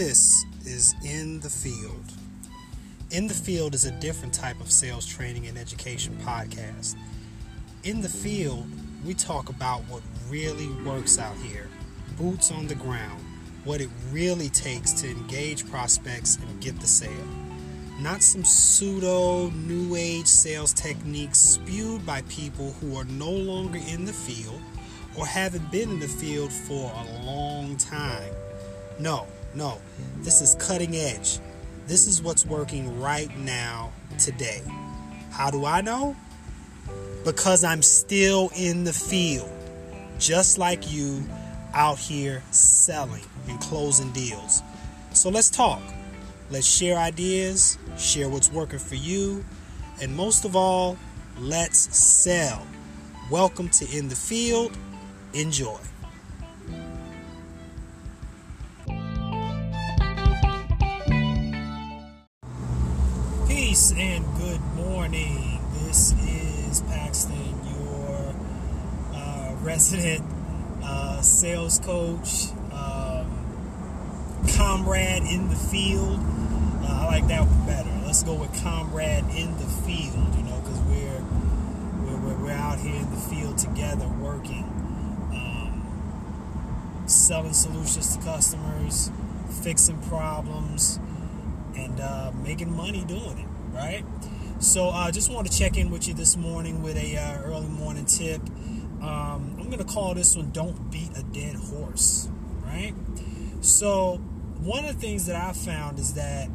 This is In the Field. In the Field is a different type of sales training and education podcast. In the Field, we talk about what really works out here boots on the ground, what it really takes to engage prospects and get the sale. Not some pseudo new age sales techniques spewed by people who are no longer in the field or haven't been in the field for a long time. No, no, this is cutting edge. This is what's working right now, today. How do I know? Because I'm still in the field, just like you out here selling and closing deals. So let's talk. Let's share ideas, share what's working for you, and most of all, let's sell. Welcome to In the Field. Enjoy. Peace and good morning. This is Paxton, your uh, resident uh, sales coach, um, comrade in the field. Uh, I like that one better. Let's go with comrade in the field, you know, because we're, we're, we're out here in the field together working, um, selling solutions to customers, fixing problems, and uh, making money doing it, right? So I uh, just want to check in with you this morning with a uh, early morning tip. Um, I'm to call this one "Don't Beat a Dead Horse," right? So one of the things that I found is that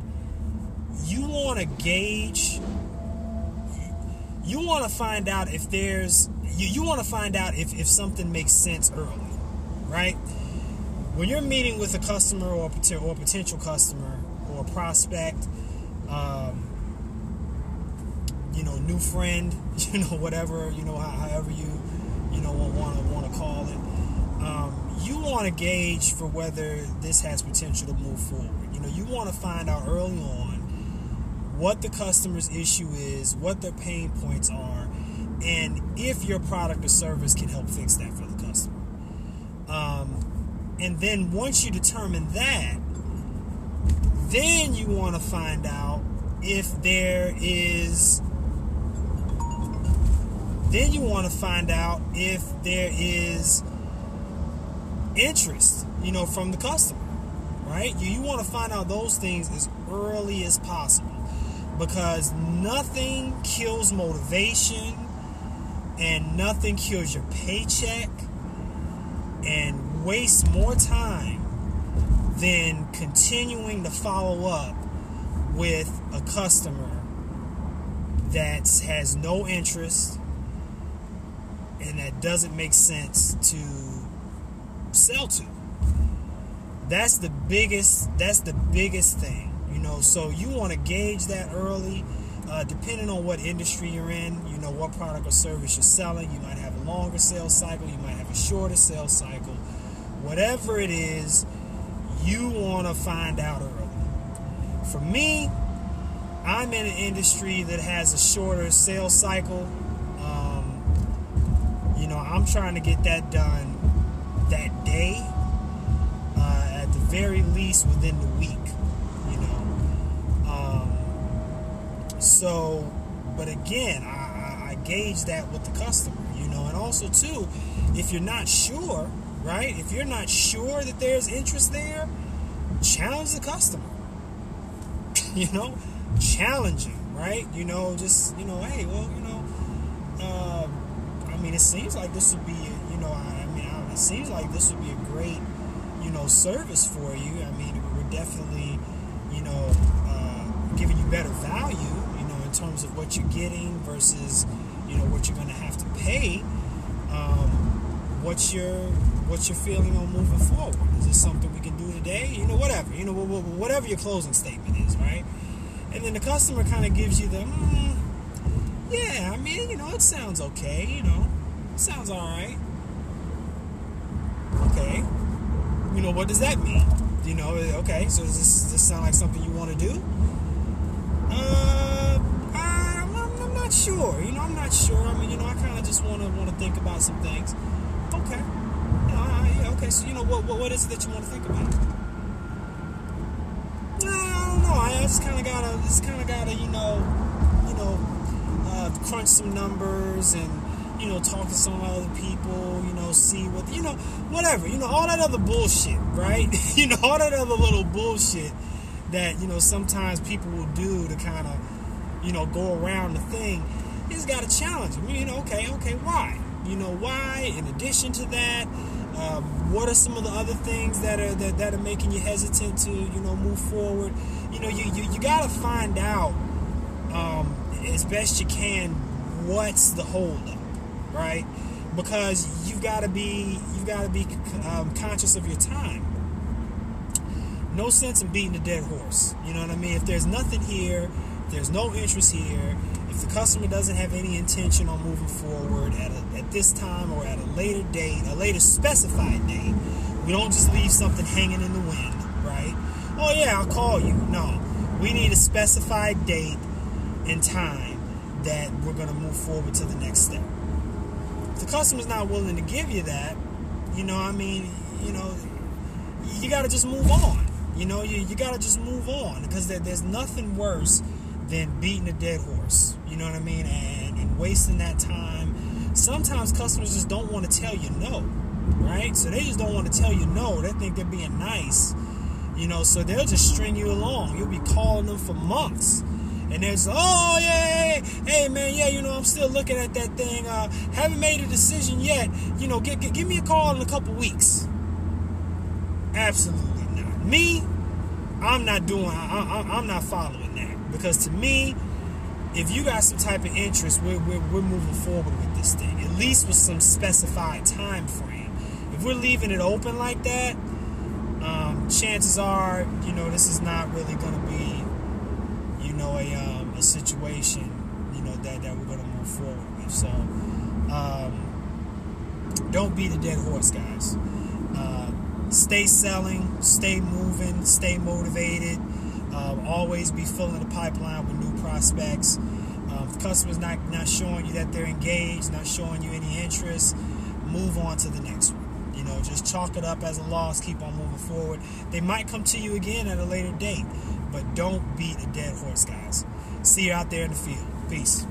you want to gauge, you want to find out if there's, you, you want to find out if, if something makes sense early, right? When you're meeting with a customer or, or potential customer or prospect, um, new friend, you know, whatever, you know, however you, you know, want to want to call it. Um, you want to gauge for whether this has potential to move forward. You know, you want to find out early on what the customer's issue is, what their pain points are, and if your product or service can help fix that for the customer. Um, and then once you determine that, then you want to find out if there is then you want to find out if there is interest you know from the customer right? You, you want to find out those things as early as possible because nothing kills motivation and nothing kills your paycheck and wastes more time than continuing to follow up with a customer that has no interest and that doesn't make sense to sell to. That's the biggest that's the biggest thing, you know. So you want to gauge that early. Uh, depending on what industry you're in, you know what product or service you're selling. You might have a longer sales cycle, you might have a shorter sales cycle. Whatever it is, you want to find out early. For me, I'm in an industry that has a shorter sales cycle. You know, I'm trying to get that done that day, uh, at the very least within the week. You know, um, so, but again, I, I gauge that with the customer. You know, and also too, if you're not sure, right? If you're not sure that there's interest there, challenge the customer. you know, challenging, right? You know, just you know, hey, well, you know, uh, mean, it seems like this would be, you know, I, mean, I, it seems like this would be a great, you know, service for you. I mean, we're definitely, you know, uh, giving you better value, you know, in terms of what you're getting versus, you know, what you're going to have to pay. Um, what's your what's your feeling on moving forward? Is this something we can do today? You know, whatever. You know, whatever your closing statement is, right? And then the customer kind of gives you the, mm, yeah, I mean, you know, it sounds okay. You know, sounds all right. Okay. You know, what does that mean? You know, okay, so does this, does this sound like something you want to do? Uh, I'm, I'm not sure. You know, I'm not sure. I mean, you know, I kind of just want to want to think about some things. Okay. Uh, yeah, okay. So, you know, what, what what is it that you want to think about? know. I just kind of gotta, just kind of gotta, you know, you know, uh, crunch some numbers and you know talk to some other people. You know, see what you know, whatever. You know, all that other bullshit, right? you know, all that other little bullshit that you know sometimes people will do to kind of you know go around the thing. You just gotta challenge them. You know, okay, okay, why? You know, why? In addition to that. Um, what are some of the other things that are that, that are making you hesitant to you know move forward? You know, you you, you got to find out um, as best you can what's the holdup, right? Because you've got to be you've got to be um, conscious of your time. No sense in beating a dead horse. You know what I mean? If there's nothing here, there's no interest here. If the customer doesn't have any intention on moving forward at, a, at this time or at a later date, a later specified date, we don't just leave something hanging in the wind, right? Oh yeah, I'll call you. No, we need a specified date and time that we're going to move forward to the next step. If the customer's not willing to give you that, you know, I mean, you know, you got to just move on. You know, you, you got to just move on because there, there's nothing worse than beating a dead horse. You know what I mean? And, and wasting that time. Sometimes customers just don't want to tell you no, right? So they just don't want to tell you no. They think they're being nice, you know, so they'll just string you along. You'll be calling them for months and there's oh yeah, hey man, yeah, you know I'm still looking at that thing. Uh, haven't made a decision yet. You know, get, get, give me a call in a couple weeks. Absolutely not. Me, I'm not doing. I, I, I'm not following that because to me, if you got some type of interest, we're, we're, we're moving forward with this thing. At least with some specified time frame. If we're leaving it open like that, um, chances are, you know, this is not really going to be know, a, um, a situation, you know, that, that we're going to move forward with. So, um, don't be the dead horse, guys. Uh, stay selling, stay moving, stay motivated. Um, always be filling the pipeline with new prospects. Um, if the customer's not, not showing you that they're engaged, not showing you any interest, move on to the next one. You know, just chalk it up as a loss, keep on moving forward. They might come to you again at a later date, but don't beat a dead horse, guys. See you out there in the field. Peace.